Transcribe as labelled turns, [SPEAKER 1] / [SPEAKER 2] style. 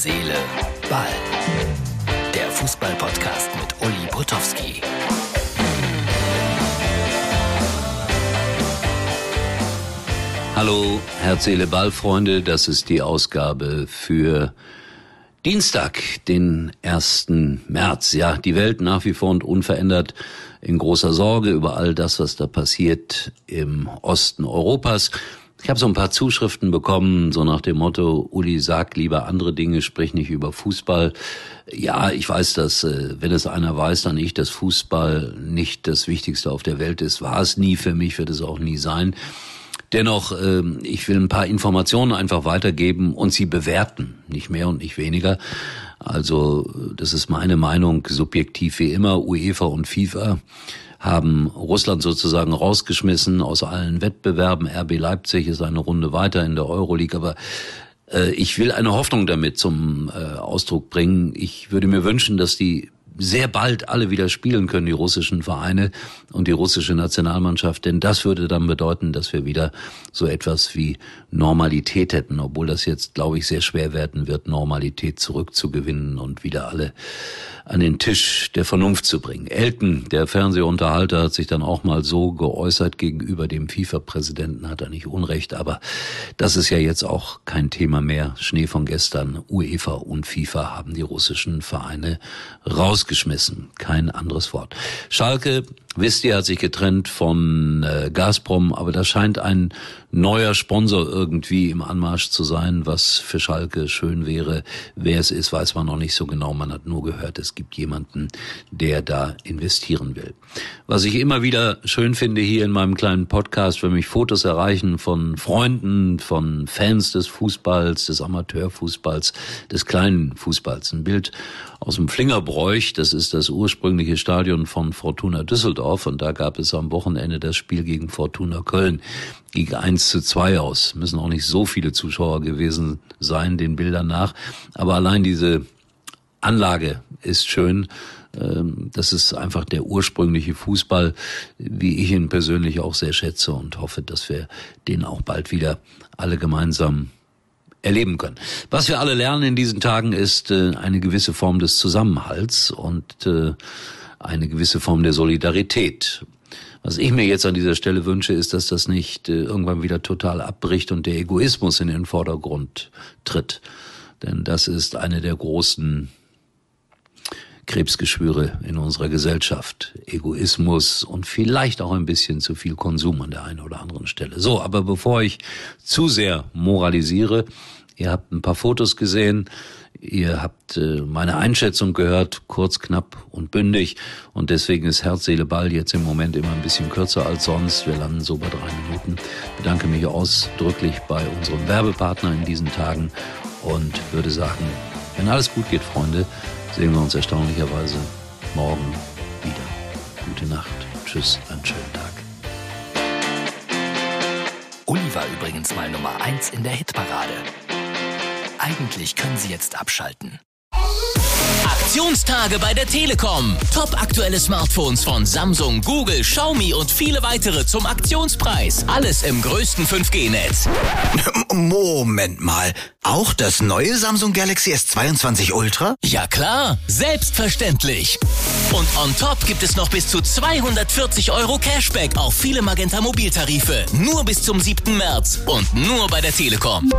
[SPEAKER 1] Seele, Ball. Der Fußball-Podcast mit Uli Potowski.
[SPEAKER 2] Hallo, Herz, Seele, Ball, Freunde. Das ist die Ausgabe für Dienstag, den 1. März. Ja, die Welt nach wie vor und unverändert in großer Sorge über all das, was da passiert im Osten Europas. Ich habe so ein paar Zuschriften bekommen, so nach dem Motto, Uli, sag lieber andere Dinge, sprich nicht über Fußball. Ja, ich weiß, dass, äh, wenn es einer weiß, dann ich, dass Fußball nicht das Wichtigste auf der Welt ist. War es nie für mich, wird es auch nie sein. Dennoch, äh, ich will ein paar Informationen einfach weitergeben und sie bewerten, nicht mehr und nicht weniger. Also, das ist meine Meinung, subjektiv wie immer, UEFA und FIFA haben Russland sozusagen rausgeschmissen aus allen Wettbewerben. RB Leipzig ist eine Runde weiter in der Euroleague, aber äh, ich will eine Hoffnung damit zum äh, Ausdruck bringen. Ich würde mir wünschen, dass die sehr bald alle wieder spielen können, die russischen Vereine und die russische Nationalmannschaft. Denn das würde dann bedeuten, dass wir wieder so etwas wie Normalität hätten, obwohl das jetzt, glaube ich, sehr schwer werden wird, Normalität zurückzugewinnen und wieder alle an den Tisch der Vernunft zu bringen. Elton, der Fernsehunterhalter, hat sich dann auch mal so geäußert gegenüber dem FIFA-Präsidenten, hat er nicht Unrecht, aber das ist ja jetzt auch kein Thema mehr. Schnee von gestern, UEFA und FIFA haben die russischen Vereine rausgeschmissen. Kein anderes Wort. Schalke Wisst ihr, hat sich getrennt von äh, Gazprom, aber da scheint ein neuer Sponsor irgendwie im Anmarsch zu sein, was für Schalke schön wäre. Wer es ist, weiß man noch nicht so genau. Man hat nur gehört, es gibt jemanden, der da investieren will. Was ich immer wieder schön finde hier in meinem kleinen Podcast, wenn mich Fotos erreichen von Freunden, von Fans des Fußballs, des Amateurfußballs, des kleinen Fußballs. Ein Bild aus dem Flingerbräuch, das ist das ursprüngliche Stadion von Fortuna Düsseldorf und da gab es am Wochenende das Spiel gegen Fortuna Köln. Ging 1 zu 2 aus. Müssen auch nicht so viele Zuschauer gewesen sein, den Bildern nach. Aber allein diese Anlage ist schön. Ähm, das ist einfach der ursprüngliche Fußball, wie ich ihn persönlich auch sehr schätze und hoffe, dass wir den auch bald wieder alle gemeinsam erleben können. Was wir alle lernen in diesen Tagen ist äh, eine gewisse Form des Zusammenhalts und äh, eine gewisse Form der Solidarität. Was ich mir jetzt an dieser Stelle wünsche, ist, dass das nicht äh, irgendwann wieder total abbricht und der Egoismus in den Vordergrund tritt. Denn das ist eine der großen Krebsgeschwüre in unserer Gesellschaft. Egoismus und vielleicht auch ein bisschen zu viel Konsum an der einen oder anderen Stelle. So, aber bevor ich zu sehr moralisiere, ihr habt ein paar Fotos gesehen, ihr habt äh, meine Einschätzung gehört, kurz, knapp und bündig. Und deswegen ist Herz, Seele, Ball jetzt im Moment immer ein bisschen kürzer als sonst. Wir landen so bei drei Minuten. Ich bedanke mich ausdrücklich bei unserem Werbepartner in diesen Tagen und würde sagen, wenn alles gut geht, Freunde, sehen wir uns erstaunlicherweise morgen wieder. Gute Nacht. Tschüss, einen schönen Tag.
[SPEAKER 1] Uli war übrigens mal Nummer 1 in der Hitparade. Eigentlich können Sie jetzt abschalten. Aktionstage bei der Telekom. Top aktuelle Smartphones von Samsung, Google, Xiaomi und viele weitere zum Aktionspreis. Alles im größten 5G-Netz.
[SPEAKER 3] Moment mal. Auch das neue Samsung Galaxy S22 Ultra?
[SPEAKER 1] Ja klar, selbstverständlich. Und on top gibt es noch bis zu 240 Euro Cashback auf viele Magenta Mobiltarife. Nur bis zum 7. März und nur bei der Telekom.